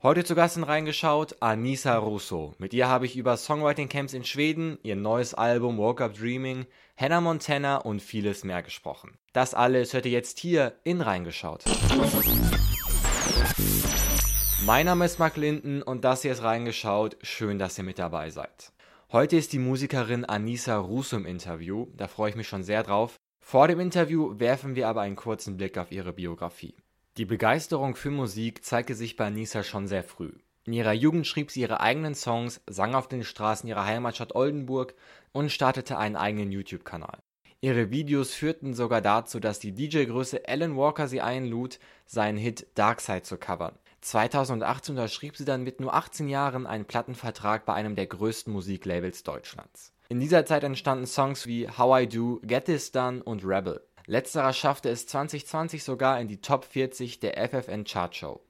Heute zu Gast in reingeschaut Anissa Russo. Mit ihr habe ich über Songwriting Camps in Schweden, ihr neues Album Woke Up Dreaming, Hannah Montana und vieles mehr gesprochen. Das alles hört ihr jetzt hier in reingeschaut. Mein Name ist Mark Linden und das hier ist reingeschaut. Schön, dass ihr mit dabei seid. Heute ist die Musikerin Anissa Russo im Interview. Da freue ich mich schon sehr drauf. Vor dem Interview werfen wir aber einen kurzen Blick auf ihre Biografie. Die Begeisterung für Musik zeigte sich bei Anissa schon sehr früh. In ihrer Jugend schrieb sie ihre eigenen Songs, sang auf den Straßen ihrer Heimatstadt Oldenburg und startete einen eigenen YouTube-Kanal. Ihre Videos führten sogar dazu, dass die DJ-Größe Alan Walker sie einlud, seinen Hit Darkside zu covern. 2018 unterschrieb sie dann mit nur 18 Jahren einen Plattenvertrag bei einem der größten Musiklabels Deutschlands. In dieser Zeit entstanden Songs wie How I Do, Get This Done und Rebel. Letzterer schaffte es 2020 sogar in die Top 40 der FFN Chartshow.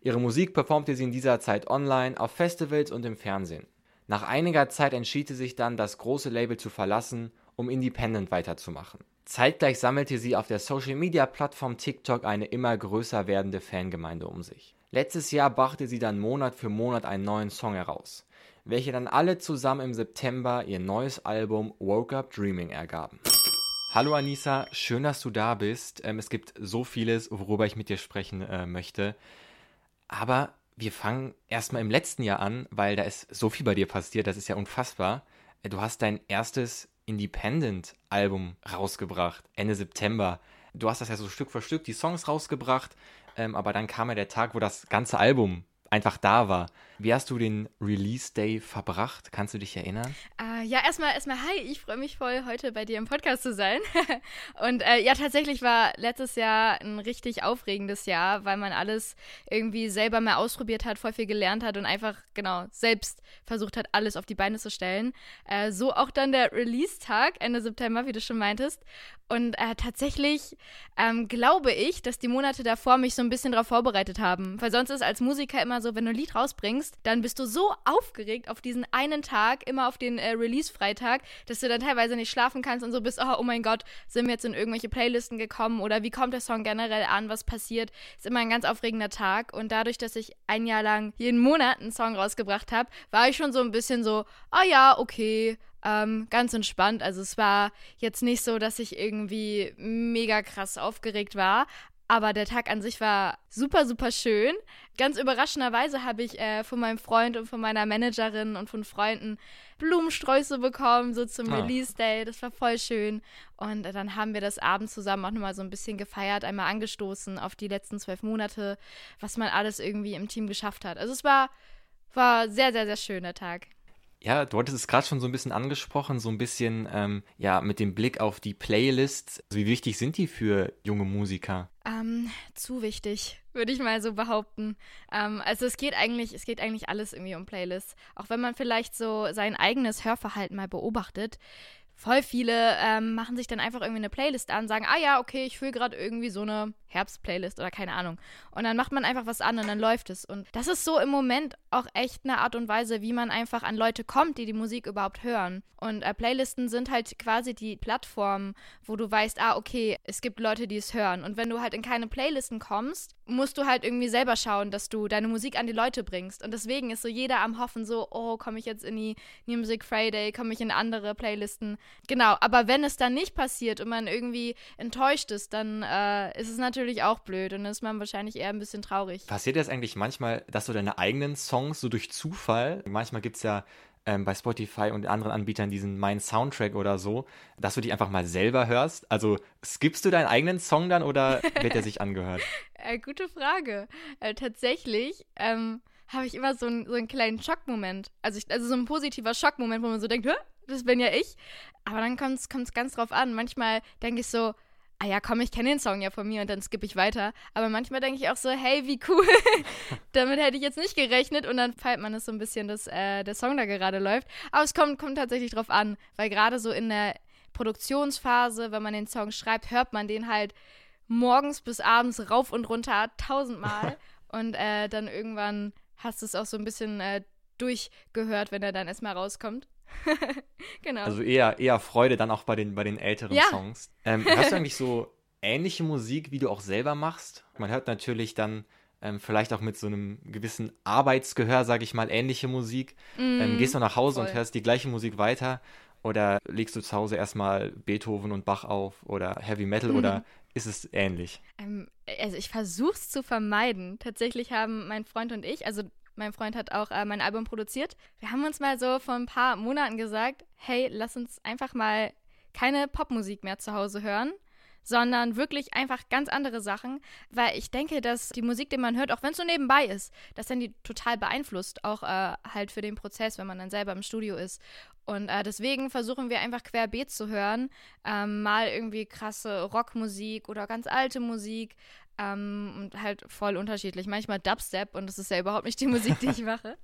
Ihre Musik performte sie in dieser Zeit online, auf Festivals und im Fernsehen. Nach einiger Zeit entschied sie sich dann, das große Label zu verlassen, um independent weiterzumachen. Zeitgleich sammelte sie auf der Social-Media-Plattform TikTok eine immer größer werdende Fangemeinde um sich. Letztes Jahr brachte sie dann Monat für Monat einen neuen Song heraus, welche dann alle zusammen im September ihr neues Album Woke Up Dreaming ergaben. Hallo Anissa, schön, dass du da bist. Ähm, es gibt so vieles, worüber ich mit dir sprechen äh, möchte. Aber wir fangen erstmal im letzten Jahr an, weil da ist so viel bei dir passiert, das ist ja unfassbar. Äh, du hast dein erstes Independent-Album rausgebracht, Ende September. Du hast das ja so Stück für Stück die Songs rausgebracht, ähm, aber dann kam ja der Tag, wo das ganze Album einfach da war. Wie hast du den Release Day verbracht? Kannst du dich erinnern? Uh, ja, erstmal, erstmal, hi, ich freue mich voll, heute bei dir im Podcast zu sein. und äh, ja, tatsächlich war letztes Jahr ein richtig aufregendes Jahr, weil man alles irgendwie selber mehr ausprobiert hat, voll viel gelernt hat und einfach, genau, selbst versucht hat, alles auf die Beine zu stellen. Äh, so auch dann der Release-Tag, Ende September, wie du schon meintest. Und äh, tatsächlich ähm, glaube ich, dass die Monate davor mich so ein bisschen darauf vorbereitet haben. Weil sonst ist als Musiker immer so, wenn du ein Lied rausbringst, dann bist du so aufgeregt auf diesen einen Tag, immer auf den äh, Release-Freitag, dass du dann teilweise nicht schlafen kannst und so bist, oh, oh mein Gott, sind wir jetzt in irgendwelche Playlisten gekommen oder wie kommt der Song generell an, was passiert. Ist immer ein ganz aufregender Tag. Und dadurch, dass ich ein Jahr lang jeden Monat einen Song rausgebracht habe, war ich schon so ein bisschen so, ah oh ja, okay, ähm, ganz entspannt. Also es war jetzt nicht so, dass ich irgendwie mega krass aufgeregt war. Aber der Tag an sich war super, super schön. Ganz überraschenderweise habe ich äh, von meinem Freund und von meiner Managerin und von Freunden Blumensträuße bekommen, so zum ah. Release Day. Das war voll schön. Und dann haben wir das abends zusammen auch nochmal so ein bisschen gefeiert, einmal angestoßen auf die letzten zwölf Monate, was man alles irgendwie im Team geschafft hat. Also es war, war sehr, sehr, sehr schöner Tag. Ja, du hattest es gerade schon so ein bisschen angesprochen, so ein bisschen ähm, ja mit dem Blick auf die Playlists. Also wie wichtig sind die für junge Musiker? Ähm, zu wichtig, würde ich mal so behaupten. Ähm, also es geht eigentlich, es geht eigentlich alles irgendwie um Playlists. Auch wenn man vielleicht so sein eigenes Hörverhalten mal beobachtet, voll viele ähm, machen sich dann einfach irgendwie eine Playlist an, sagen, ah ja, okay, ich fühle gerade irgendwie so eine Herbst-Playlist oder keine Ahnung. Und dann macht man einfach was an und dann läuft es. Und das ist so im Moment auch echt eine Art und Weise, wie man einfach an Leute kommt, die die Musik überhaupt hören. Und äh, Playlisten sind halt quasi die Plattform, wo du weißt, ah, okay, es gibt Leute, die es hören. Und wenn du halt in keine Playlisten kommst, musst du halt irgendwie selber schauen, dass du deine Musik an die Leute bringst. Und deswegen ist so jeder am Hoffen, so, oh, komme ich jetzt in die New Music Friday, komme ich in andere Playlisten. Genau, aber wenn es dann nicht passiert und man irgendwie enttäuscht ist, dann äh, ist es natürlich auch blöd und dann ist man wahrscheinlich eher ein bisschen traurig. Passiert das eigentlich manchmal, dass du deine eigenen Songs so durch Zufall, manchmal gibt es ja ähm, bei Spotify und anderen Anbietern diesen Mein Soundtrack oder so, dass du dich einfach mal selber hörst? Also skippst du deinen eigenen Song dann oder wird er sich angehört? äh, gute Frage. Äh, tatsächlich ähm, habe ich immer so, ein, so einen kleinen Schockmoment. Also, ich, also so ein positiver Schockmoment, wo man so denkt, Hä? Das bin ja ich. Aber dann kommt es ganz drauf an. Manchmal denke ich so, ah ja, komm, ich kenne den Song ja von mir und dann skippe ich weiter. Aber manchmal denke ich auch so, hey, wie cool. Damit hätte ich jetzt nicht gerechnet und dann feiert man es so ein bisschen, dass äh, der Song da gerade läuft. Aber es kommt, kommt tatsächlich drauf an, weil gerade so in der Produktionsphase, wenn man den Song schreibt, hört man den halt morgens bis abends rauf und runter tausendmal und äh, dann irgendwann hast du es auch so ein bisschen äh, durchgehört, wenn er dann erstmal rauskommt. genau. Also eher, eher Freude dann auch bei den, bei den älteren ja. Songs. Ähm, hast du eigentlich so ähnliche Musik, wie du auch selber machst? Man hört natürlich dann ähm, vielleicht auch mit so einem gewissen Arbeitsgehör, sage ich mal, ähnliche Musik. Mm, ähm, gehst du nach Hause voll. und hörst die gleiche Musik weiter oder legst du zu Hause erstmal Beethoven und Bach auf oder Heavy Metal mhm. oder ist es ähnlich? Ähm, also ich versuche es zu vermeiden. Tatsächlich haben mein Freund und ich, also mein Freund hat auch äh, mein Album produziert. Wir haben uns mal so vor ein paar Monaten gesagt, hey, lass uns einfach mal keine Popmusik mehr zu Hause hören, sondern wirklich einfach ganz andere Sachen, weil ich denke, dass die Musik, die man hört, auch wenn es so nebenbei ist, dass dann die total beeinflusst, auch äh, halt für den Prozess, wenn man dann selber im Studio ist. Und äh, deswegen versuchen wir einfach querbeet zu hören, ähm, mal irgendwie krasse Rockmusik oder ganz alte Musik, ähm, und halt voll unterschiedlich. Manchmal Dubstep und das ist ja überhaupt nicht die Musik, die ich mache.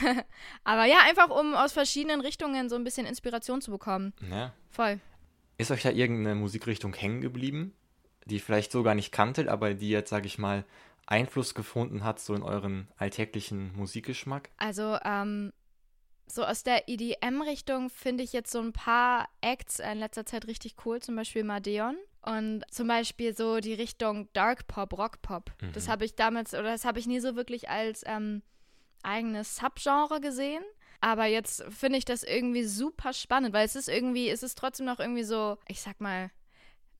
Aber ja, einfach um aus verschiedenen Richtungen so ein bisschen Inspiration zu bekommen. Ja. Voll. Ist euch da irgendeine Musikrichtung hängen geblieben, die vielleicht so gar nicht kanntet, aber die jetzt, sage ich mal, Einfluss gefunden hat, so in euren alltäglichen Musikgeschmack? Also, ähm, so aus der EDM-Richtung finde ich jetzt so ein paar Acts in letzter Zeit richtig cool, zum Beispiel Madeon. Und zum Beispiel so die Richtung Dark Pop, Rock Pop. Mhm. Das habe ich damals, oder das habe ich nie so wirklich als ähm, eigenes Subgenre gesehen. Aber jetzt finde ich das irgendwie super spannend, weil es ist irgendwie, es ist trotzdem noch irgendwie so, ich sag mal,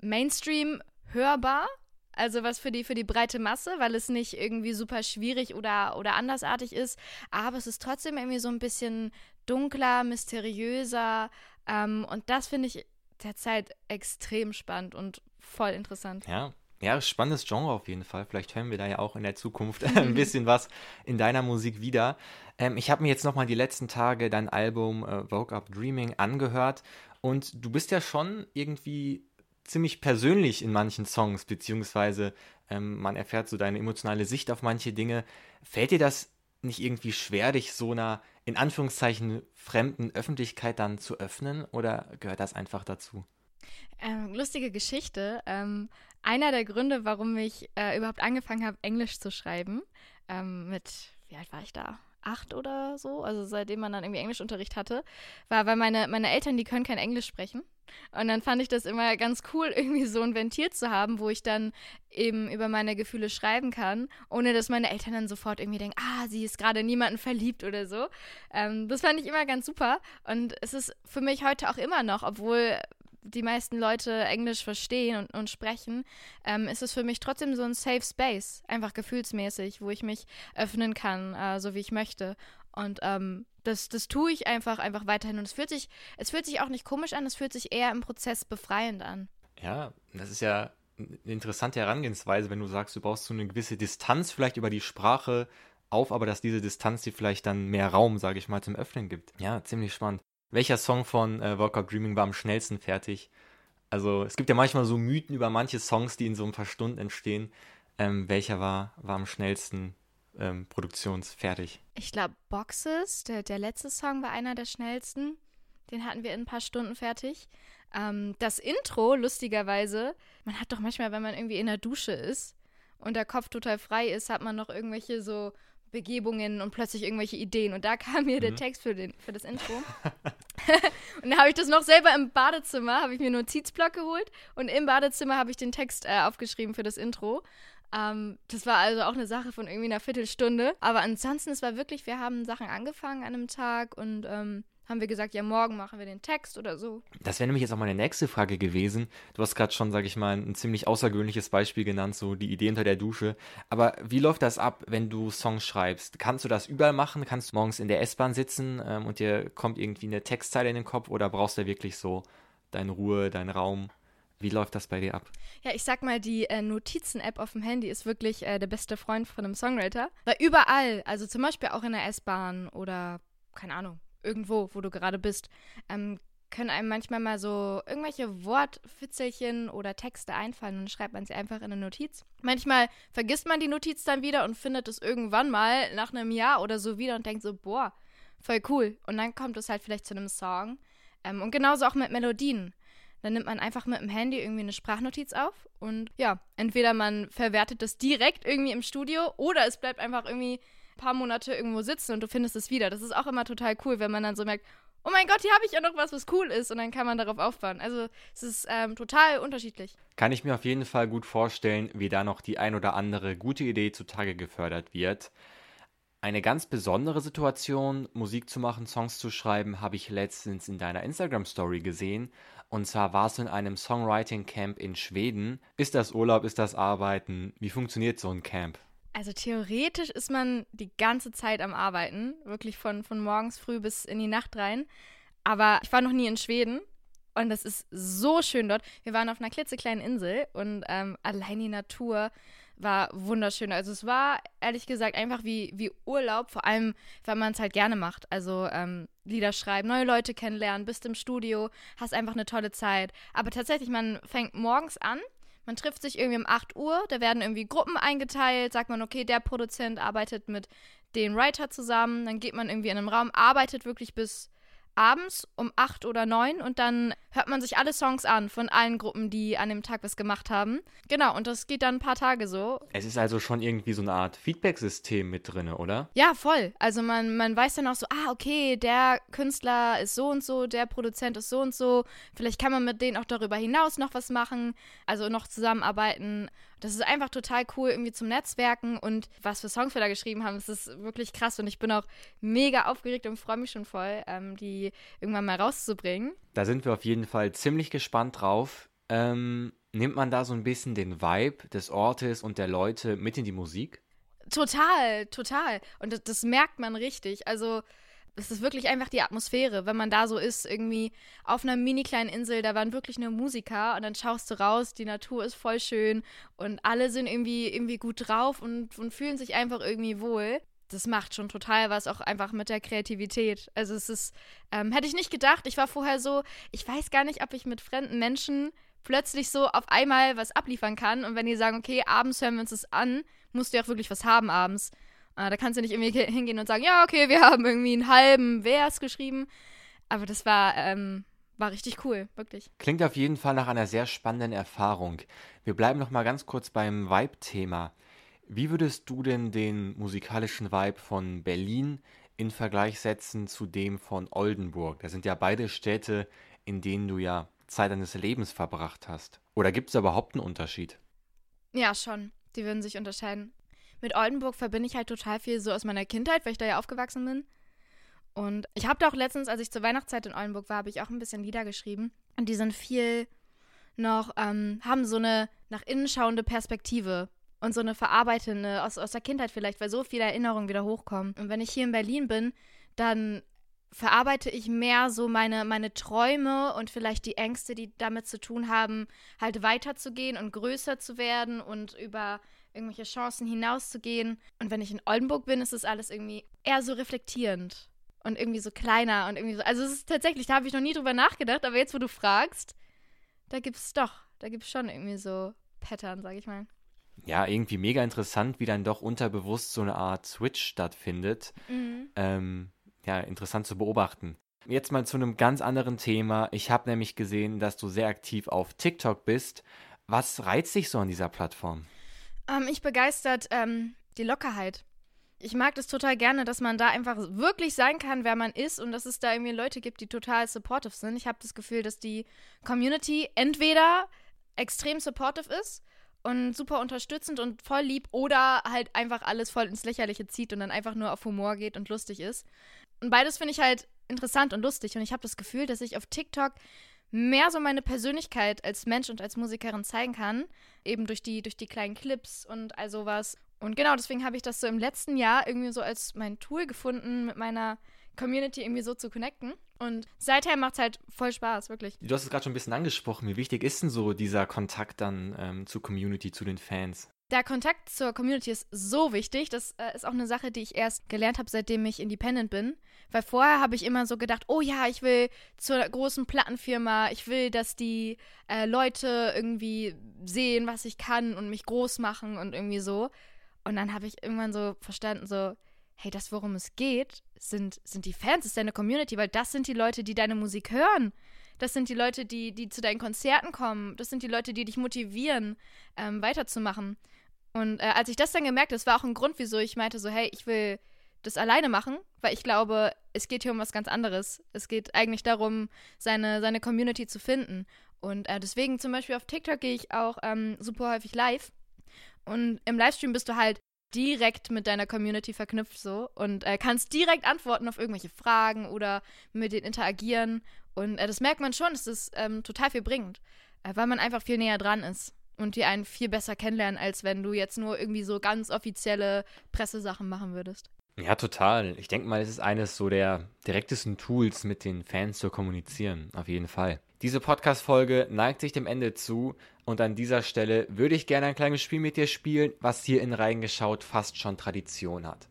Mainstream hörbar. Also was für die, für die breite Masse, weil es nicht irgendwie super schwierig oder, oder andersartig ist. Aber es ist trotzdem irgendwie so ein bisschen dunkler, mysteriöser. Ähm, und das finde ich derzeit extrem spannend und voll interessant. Ja, ja, spannendes Genre auf jeden Fall. Vielleicht hören wir da ja auch in der Zukunft ein bisschen was in deiner Musik wieder. Ähm, ich habe mir jetzt nochmal die letzten Tage dein Album äh, Woke Up Dreaming angehört und du bist ja schon irgendwie ziemlich persönlich in manchen Songs, beziehungsweise ähm, man erfährt so deine emotionale Sicht auf manche Dinge. Fällt dir das nicht irgendwie schwer, dich so einer in Anführungszeichen fremden Öffentlichkeit dann zu öffnen oder gehört das einfach dazu? Ähm, lustige Geschichte. Ähm, einer der Gründe, warum ich äh, überhaupt angefangen habe, Englisch zu schreiben, ähm, mit, wie alt war ich da? Acht oder so, also seitdem man dann irgendwie Englischunterricht hatte, war, weil meine, meine Eltern, die können kein Englisch sprechen. Und dann fand ich das immer ganz cool, irgendwie so ein Ventil zu haben, wo ich dann eben über meine Gefühle schreiben kann, ohne dass meine Eltern dann sofort irgendwie denken, ah, sie ist gerade niemanden verliebt oder so. Ähm, das fand ich immer ganz super. Und es ist für mich heute auch immer noch, obwohl die meisten Leute Englisch verstehen und, und sprechen, ähm, ist es für mich trotzdem so ein Safe Space, einfach gefühlsmäßig, wo ich mich öffnen kann, äh, so wie ich möchte. Und ähm, das, das tue ich einfach, einfach weiterhin. Und es fühlt sich, es fühlt sich auch nicht komisch an, es fühlt sich eher im Prozess befreiend an. Ja, das ist ja eine interessante Herangehensweise, wenn du sagst, du brauchst so eine gewisse Distanz vielleicht über die Sprache auf, aber dass diese Distanz dir vielleicht dann mehr Raum, sage ich mal, zum Öffnen gibt. Ja, ziemlich spannend. Welcher Song von äh, Walk Dreaming war am schnellsten fertig? Also es gibt ja manchmal so Mythen über manche Songs, die in so ein paar Stunden entstehen. Ähm, welcher war, war am schnellsten ähm, produktionsfertig? Ich glaube Boxes, der, der letzte Song war einer der schnellsten. Den hatten wir in ein paar Stunden fertig. Ähm, das Intro, lustigerweise, man hat doch manchmal, wenn man irgendwie in der Dusche ist und der Kopf total frei ist, hat man noch irgendwelche so Begebungen und plötzlich irgendwelche Ideen. Und da kam mir mhm. der Text für, den, für das Intro. und da habe ich das noch selber im Badezimmer, habe ich mir einen Notizblock geholt und im Badezimmer habe ich den Text äh, aufgeschrieben für das Intro. Ähm, das war also auch eine Sache von irgendwie einer Viertelstunde. Aber ansonsten, es war wirklich, wir haben Sachen angefangen an einem Tag und ähm, haben wir gesagt, ja, morgen machen wir den Text oder so. Das wäre nämlich jetzt auch meine nächste Frage gewesen. Du hast gerade schon, sage ich mal, ein ziemlich außergewöhnliches Beispiel genannt, so die Idee unter der Dusche. Aber wie läuft das ab, wenn du Songs schreibst? Kannst du das überall machen? Kannst du morgens in der S-Bahn sitzen ähm, und dir kommt irgendwie eine Textzeile in den Kopf oder brauchst du wirklich so deine Ruhe, deinen Raum? Wie läuft das bei dir ab? Ja, ich sag mal, die äh, Notizen-App auf dem Handy ist wirklich äh, der beste Freund von einem Songwriter. Weil überall, also zum Beispiel auch in der S-Bahn oder, keine Ahnung, irgendwo, wo du gerade bist, ähm, können einem manchmal mal so irgendwelche Wortfitzelchen oder Texte einfallen und schreibt man sie einfach in eine Notiz. Manchmal vergisst man die Notiz dann wieder und findet es irgendwann mal nach einem Jahr oder so wieder und denkt so, boah, voll cool. Und dann kommt es halt vielleicht zu einem Song. Ähm, und genauso auch mit Melodien. Dann nimmt man einfach mit dem Handy irgendwie eine Sprachnotiz auf und ja, entweder man verwertet das direkt irgendwie im Studio oder es bleibt einfach irgendwie paar Monate irgendwo sitzen und du findest es wieder. Das ist auch immer total cool, wenn man dann so merkt, oh mein Gott, hier habe ich ja noch was, was cool ist. Und dann kann man darauf aufbauen. Also es ist ähm, total unterschiedlich. Kann ich mir auf jeden Fall gut vorstellen, wie da noch die ein oder andere gute Idee zutage gefördert wird. Eine ganz besondere Situation, Musik zu machen, Songs zu schreiben, habe ich letztens in deiner Instagram-Story gesehen. Und zwar warst du in einem Songwriting-Camp in Schweden. Ist das Urlaub, ist das Arbeiten? Wie funktioniert so ein Camp? Also theoretisch ist man die ganze Zeit am Arbeiten, wirklich von, von morgens früh bis in die Nacht rein. Aber ich war noch nie in Schweden und es ist so schön dort. Wir waren auf einer klitzekleinen Insel und ähm, allein die Natur war wunderschön. Also es war ehrlich gesagt einfach wie, wie Urlaub, vor allem, wenn man es halt gerne macht. Also ähm, Lieder schreiben, neue Leute kennenlernen, bist im Studio, hast einfach eine tolle Zeit. Aber tatsächlich, man fängt morgens an man trifft sich irgendwie um 8 Uhr, da werden irgendwie Gruppen eingeteilt, sagt man, okay, der Produzent arbeitet mit den Writer zusammen, dann geht man irgendwie in einem Raum, arbeitet wirklich bis abends um acht oder neun und dann hört man sich alle Songs an von allen Gruppen, die an dem Tag was gemacht haben. Genau, und das geht dann ein paar Tage so. Es ist also schon irgendwie so eine Art Feedback-System mit drin, oder? Ja, voll. Also man, man weiß dann auch so, ah, okay, der Künstler ist so und so, der Produzent ist so und so. Vielleicht kann man mit denen auch darüber hinaus noch was machen, also noch zusammenarbeiten. Das ist einfach total cool irgendwie zum Netzwerken und was für Songs wir da geschrieben haben, das ist wirklich krass und ich bin auch mega aufgeregt und freue mich schon voll, ähm, die irgendwann mal rauszubringen. Da sind wir auf jeden Fall ziemlich gespannt drauf. Ähm, nimmt man da so ein bisschen den Vibe des Ortes und der Leute mit in die Musik? Total, total. Und das, das merkt man richtig. Also es ist wirklich einfach die Atmosphäre, wenn man da so ist, irgendwie auf einer mini kleinen Insel, da waren wirklich nur Musiker und dann schaust du raus, die Natur ist voll schön und alle sind irgendwie, irgendwie gut drauf und, und fühlen sich einfach irgendwie wohl. Das macht schon total was auch einfach mit der Kreativität. Also es ist, ähm, hätte ich nicht gedacht. Ich war vorher so, ich weiß gar nicht, ob ich mit fremden Menschen plötzlich so auf einmal was abliefern kann. Und wenn die sagen, okay, abends hören wir uns das an, musst du ja auch wirklich was haben abends. Äh, da kannst du nicht irgendwie hingehen und sagen, ja, okay, wir haben irgendwie einen halben Vers geschrieben. Aber das war, ähm, war richtig cool, wirklich. Klingt auf jeden Fall nach einer sehr spannenden Erfahrung. Wir bleiben noch mal ganz kurz beim Vibe-Thema. Wie würdest du denn den musikalischen Vibe von Berlin in Vergleich setzen zu dem von Oldenburg? Das sind ja beide Städte, in denen du ja Zeit deines Lebens verbracht hast. Oder gibt es überhaupt einen Unterschied? Ja, schon. Die würden sich unterscheiden mit Oldenburg verbinde ich halt total viel so aus meiner Kindheit, weil ich da ja aufgewachsen bin. Und ich habe da auch letztens, als ich zur Weihnachtszeit in Oldenburg war, habe ich auch ein bisschen Lieder geschrieben. Und die sind viel noch, ähm, haben so eine nach innen schauende Perspektive und so eine verarbeitende aus, aus der Kindheit vielleicht, weil so viele Erinnerungen wieder hochkommen. Und wenn ich hier in Berlin bin, dann verarbeite ich mehr so meine, meine Träume und vielleicht die Ängste, die damit zu tun haben, halt weiterzugehen und größer zu werden und über irgendwelche Chancen hinauszugehen. Und wenn ich in Oldenburg bin, ist es alles irgendwie eher so reflektierend und irgendwie so kleiner und irgendwie so. Also es ist tatsächlich, da habe ich noch nie drüber nachgedacht, aber jetzt, wo du fragst, da gibt es doch, da gibt es schon irgendwie so Pattern, sag ich mal. Ja, irgendwie mega interessant, wie dann doch unterbewusst so eine Art Switch stattfindet. Mhm. Ähm, ja, interessant zu beobachten. Jetzt mal zu einem ganz anderen Thema. Ich habe nämlich gesehen, dass du sehr aktiv auf TikTok bist. Was reizt dich so an dieser Plattform? Ähm, ich begeistert ähm, die Lockerheit. Ich mag das total gerne, dass man da einfach wirklich sein kann, wer man ist und dass es da irgendwie Leute gibt, die total supportive sind. Ich habe das Gefühl, dass die Community entweder extrem supportive ist und super unterstützend und voll lieb oder halt einfach alles voll ins Lächerliche zieht und dann einfach nur auf Humor geht und lustig ist. Und beides finde ich halt interessant und lustig und ich habe das Gefühl, dass ich auf TikTok mehr so meine Persönlichkeit als Mensch und als Musikerin zeigen kann. Eben durch die, durch die kleinen Clips und all sowas. Und genau, deswegen habe ich das so im letzten Jahr irgendwie so als mein Tool gefunden, mit meiner Community irgendwie so zu connecten. Und seither macht es halt voll Spaß, wirklich. Du hast es gerade schon ein bisschen angesprochen. Wie wichtig ist denn so dieser Kontakt dann ähm, zur Community, zu den Fans? Der Kontakt zur Community ist so wichtig. Das äh, ist auch eine Sache, die ich erst gelernt habe, seitdem ich independent bin. Weil vorher habe ich immer so gedacht, oh ja, ich will zur großen Plattenfirma, ich will, dass die äh, Leute irgendwie sehen, was ich kann und mich groß machen und irgendwie so. Und dann habe ich irgendwann so verstanden, so, hey, das, worum es geht, sind, sind die Fans, ist deine Community, weil das sind die Leute, die deine Musik hören. Das sind die Leute, die, die zu deinen Konzerten kommen. Das sind die Leute, die dich motivieren, ähm, weiterzumachen. Und äh, als ich das dann gemerkt habe, das war auch ein Grund, wieso ich meinte, so, hey, ich will das alleine machen, weil ich glaube, es geht hier um was ganz anderes. Es geht eigentlich darum, seine, seine Community zu finden. Und äh, deswegen zum Beispiel auf TikTok gehe ich auch ähm, super häufig live. Und im Livestream bist du halt direkt mit deiner Community verknüpft so und äh, kannst direkt antworten auf irgendwelche Fragen oder mit denen interagieren. Und äh, das merkt man schon, dass das ähm, total viel bringt, äh, weil man einfach viel näher dran ist und die einen viel besser kennenlernen, als wenn du jetzt nur irgendwie so ganz offizielle Pressesachen machen würdest. Ja, total. Ich denke mal, es ist eines so der direktesten Tools, mit den Fans zu kommunizieren. Auf jeden Fall. Diese Podcast-Folge neigt sich dem Ende zu und an dieser Stelle würde ich gerne ein kleines Spiel mit dir spielen, was hier in Reihen geschaut fast schon Tradition hat.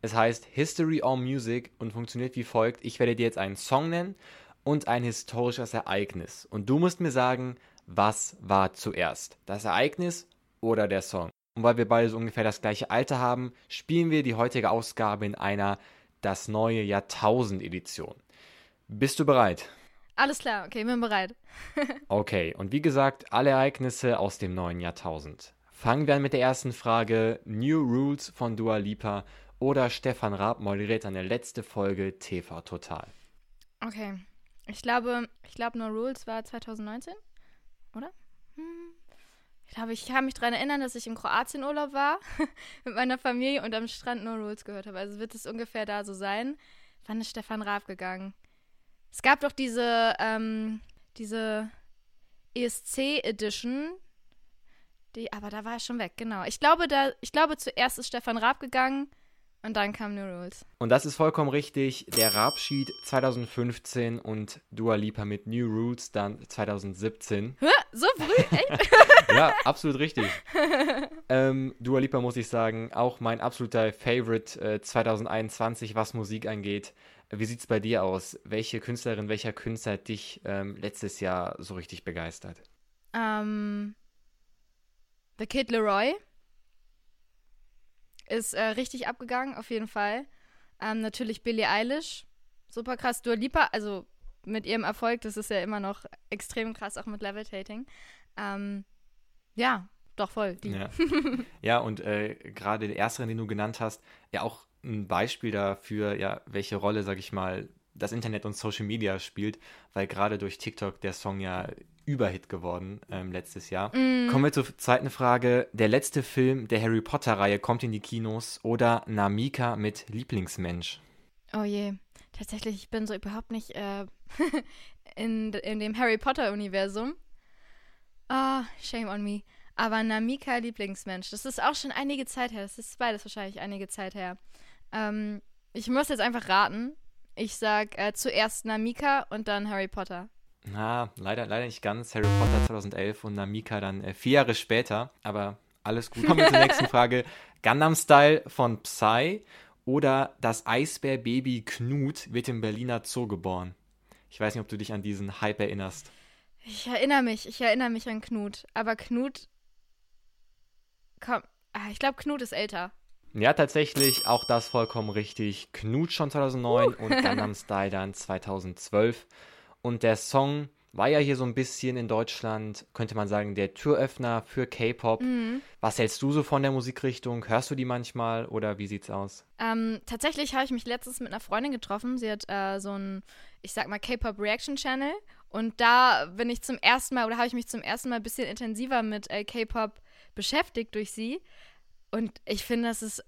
Es heißt History or Music und funktioniert wie folgt. Ich werde dir jetzt einen Song nennen und ein historisches Ereignis. Und du musst mir sagen, was war zuerst? Das Ereignis oder der Song? Und weil wir beide so ungefähr das gleiche Alter haben, spielen wir die heutige Ausgabe in einer Das neue Jahrtausend Edition. Bist du bereit? Alles klar, okay, bin bereit. okay, und wie gesagt, alle Ereignisse aus dem neuen Jahrtausend. Fangen wir an mit der ersten Frage: New Rules von Dua Lipa oder Stefan Raab moderiert eine letzte Folge TV Total? Okay, ich glaube, ich glaube, No Rules war 2019, oder? Hm. Ich glaube, ich kann mich daran erinnern, dass ich im Kroatien-Urlaub war mit meiner Familie und am Strand No Rules gehört habe. Also wird es ungefähr da so sein. Wann ist Stefan Raab gegangen? Es gab doch diese, ähm, diese ESC-Edition. Die, aber da war er schon weg, genau. Ich glaube, da, ich glaube, zuerst ist Stefan Raab gegangen und dann kam New Rules. Und das ist vollkommen richtig. Der Rabschied 2015 und Dua Lipa mit New Rules dann 2017. Hä? So früh? Echt? ja, absolut richtig. ähm, Dua Lipa muss ich sagen, auch mein absoluter Favorite äh, 2021, was Musik angeht. Wie sieht es bei dir aus? Welche Künstlerin, welcher Künstler hat dich ähm, letztes Jahr so richtig begeistert? Um, ähm, The Kid Leroy ist äh, richtig abgegangen, auf jeden Fall. Ähm, natürlich Billie Eilish, super krass. Dua Lipa, also mit ihrem Erfolg, das ist ja immer noch extrem krass, auch mit Levitating. Ähm, ja, doch voll. Ja. ja, und äh, gerade der erste, den du genannt hast, ja auch ein Beispiel dafür, ja, welche Rolle, sag ich mal, das Internet und Social Media spielt, weil gerade durch TikTok der Song ja Überhit geworden ähm, letztes Jahr. Mm. Kommen wir zur zweiten Frage. Der letzte Film der Harry Potter-Reihe kommt in die Kinos oder Namika mit Lieblingsmensch? Oh je. Tatsächlich, ich bin so überhaupt nicht äh, in, in dem Harry Potter-Universum. Ah, oh, shame on me. Aber Namika Lieblingsmensch, das ist auch schon einige Zeit her. Das ist beides wahrscheinlich einige Zeit her. Ähm, ich muss jetzt einfach raten. Ich sag äh, zuerst Namika und dann Harry Potter. Na, leider, leider nicht ganz. Harry Potter 2011 und Namika dann äh, vier Jahre später. Aber alles gut. Kommen wir zur nächsten Frage. Gundam Style von Psy oder das Eisbärbaby Knut wird im Berliner Zoo geboren. Ich weiß nicht, ob du dich an diesen Hype erinnerst. Ich erinnere mich, ich erinnere mich an Knut. Aber Knut. Komm, ah, ich glaube, Knut ist älter. Ja, tatsächlich, auch das vollkommen richtig. Knut schon 2009 uh. und Gundam Style dann 2012. Und der Song war ja hier so ein bisschen in Deutschland, könnte man sagen, der Türöffner für K-Pop. Mhm. Was hältst du so von der Musikrichtung? Hörst du die manchmal oder wie sieht's aus? Ähm, tatsächlich habe ich mich letztens mit einer Freundin getroffen. Sie hat äh, so ein, ich sag mal, K-Pop Reaction Channel. Und da bin ich zum ersten Mal oder habe ich mich zum ersten Mal ein bisschen intensiver mit äh, K-Pop beschäftigt durch sie. Und ich finde, das ist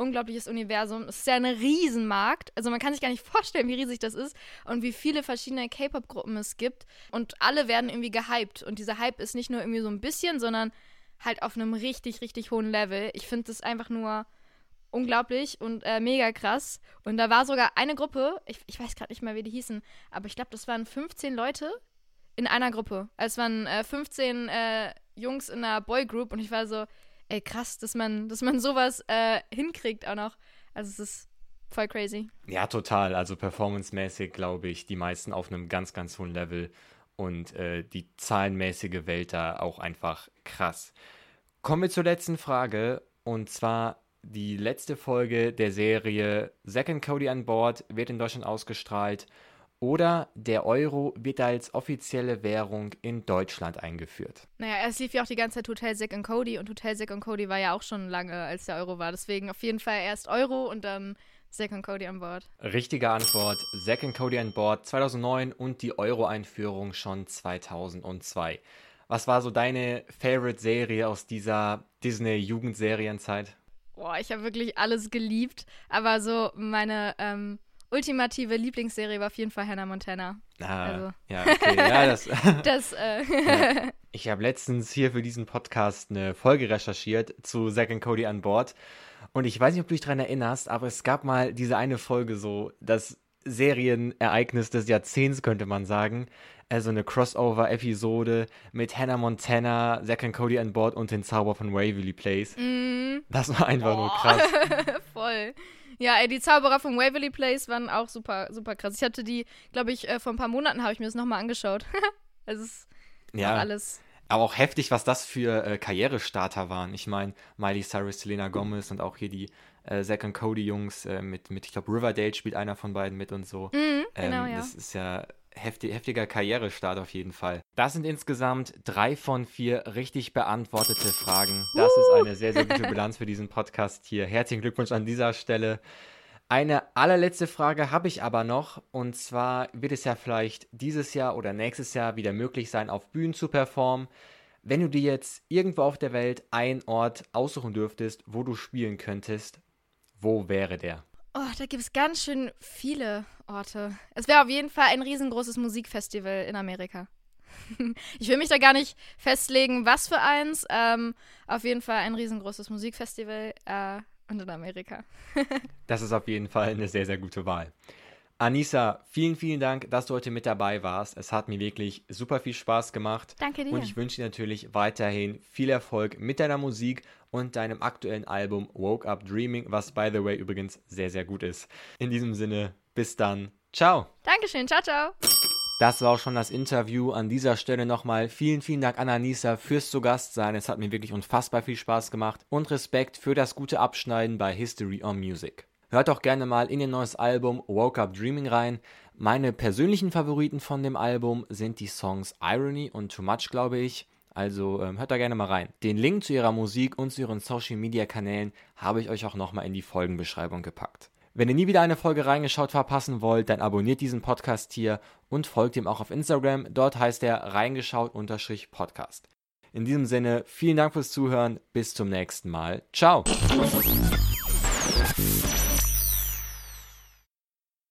unglaubliches Universum. Es ist ja ein Riesenmarkt. Also man kann sich gar nicht vorstellen, wie riesig das ist und wie viele verschiedene K-Pop-Gruppen es gibt. Und alle werden irgendwie gehypt. Und dieser Hype ist nicht nur irgendwie so ein bisschen, sondern halt auf einem richtig, richtig hohen Level. Ich finde das einfach nur unglaublich und äh, mega krass. Und da war sogar eine Gruppe, ich, ich weiß gerade nicht mehr, wie die hießen, aber ich glaube, das waren 15 Leute in einer Gruppe. Also es waren äh, 15 äh, Jungs in einer Boygroup und ich war so, ey, krass, dass man, dass man sowas äh, hinkriegt auch noch. Also es ist voll crazy. Ja, total. Also performancemäßig glaube ich, die meisten auf einem ganz, ganz hohen Level und äh, die zahlenmäßige Welt da auch einfach krass. Kommen wir zur letzten Frage und zwar die letzte Folge der Serie Second Cody an Bord wird in Deutschland ausgestrahlt oder der Euro wird als offizielle Währung in Deutschland eingeführt. Naja, es lief ja auch die ganze Zeit Hotel Zack Cody und Hotel Zack Cody war ja auch schon lange, als der Euro war. Deswegen auf jeden Fall erst Euro und dann Zack und Cody an Bord. Richtige Antwort. Zack und Cody an Bord 2009 und die Euro-Einführung schon 2002. Was war so deine Favorite-Serie aus dieser Disney-Jugendserienzeit? Boah, ich habe wirklich alles geliebt. Aber so meine ähm, ultimative Lieblingsserie war auf jeden Fall Hannah Montana. Ah, also. ja, okay. Ja, das, das äh ja. Ich habe letztens hier für diesen Podcast eine Folge recherchiert zu Zack und Cody an Bord. Und ich weiß nicht, ob du dich daran erinnerst, aber es gab mal diese eine Folge so, das Serienereignis des Jahrzehnts, könnte man sagen. Also eine Crossover-Episode mit Hannah Montana, Zack und Cody an Bord und den Zauber von Waverly Place. Mm. Das war einfach oh. nur krass. Voll. Ja, ey, die Zauberer von Waverly Place waren auch super, super krass. Ich hatte die, glaube ich, äh, vor ein paar Monaten habe ich mir das nochmal angeschaut. also es ist ja. alles aber auch heftig, was das für äh, Karrierestarter waren. Ich meine, Miley Cyrus, Selena Gomez und auch hier die äh, Zack und Cody Jungs äh, mit, mit, ich glaube, Riverdale spielt einer von beiden mit und so. Mhm, genau, ähm, ja. Das ist ja heftig, heftiger Karrierestart auf jeden Fall. Das sind insgesamt drei von vier richtig beantwortete Fragen. Das uh. ist eine sehr, sehr gute Bilanz für diesen Podcast hier. Herzlichen Glückwunsch an dieser Stelle. Eine allerletzte Frage habe ich aber noch. Und zwar wird es ja vielleicht dieses Jahr oder nächstes Jahr wieder möglich sein, auf Bühnen zu performen. Wenn du dir jetzt irgendwo auf der Welt einen Ort aussuchen dürftest, wo du spielen könntest, wo wäre der? Oh, da gibt es ganz schön viele Orte. Es wäre auf jeden Fall ein riesengroßes Musikfestival in Amerika. ich will mich da gar nicht festlegen, was für eins. Ähm, auf jeden Fall ein riesengroßes Musikfestival. Äh, und in Amerika. das ist auf jeden Fall eine sehr, sehr gute Wahl. Anissa, vielen, vielen Dank, dass du heute mit dabei warst. Es hat mir wirklich super viel Spaß gemacht. Danke dir. Und ich wünsche dir natürlich weiterhin viel Erfolg mit deiner Musik und deinem aktuellen Album Woke Up Dreaming, was by the way übrigens sehr, sehr gut ist. In diesem Sinne, bis dann. Ciao. Dankeschön. Ciao, ciao. Das war auch schon das Interview. An dieser Stelle nochmal vielen, vielen Dank an Anissa fürs zu Gast sein. Es hat mir wirklich unfassbar viel Spaß gemacht und Respekt für das gute Abschneiden bei History on Music. Hört auch gerne mal in ihr neues Album Woke Up Dreaming rein. Meine persönlichen Favoriten von dem Album sind die Songs Irony und Too Much, glaube ich. Also ähm, hört da gerne mal rein. Den Link zu ihrer Musik und zu ihren Social Media Kanälen habe ich euch auch nochmal in die Folgenbeschreibung gepackt. Wenn ihr nie wieder eine Folge reingeschaut verpassen wollt, dann abonniert diesen Podcast hier und folgt ihm auch auf Instagram. Dort heißt er reingeschaut-podcast. In diesem Sinne, vielen Dank fürs Zuhören. Bis zum nächsten Mal. Ciao.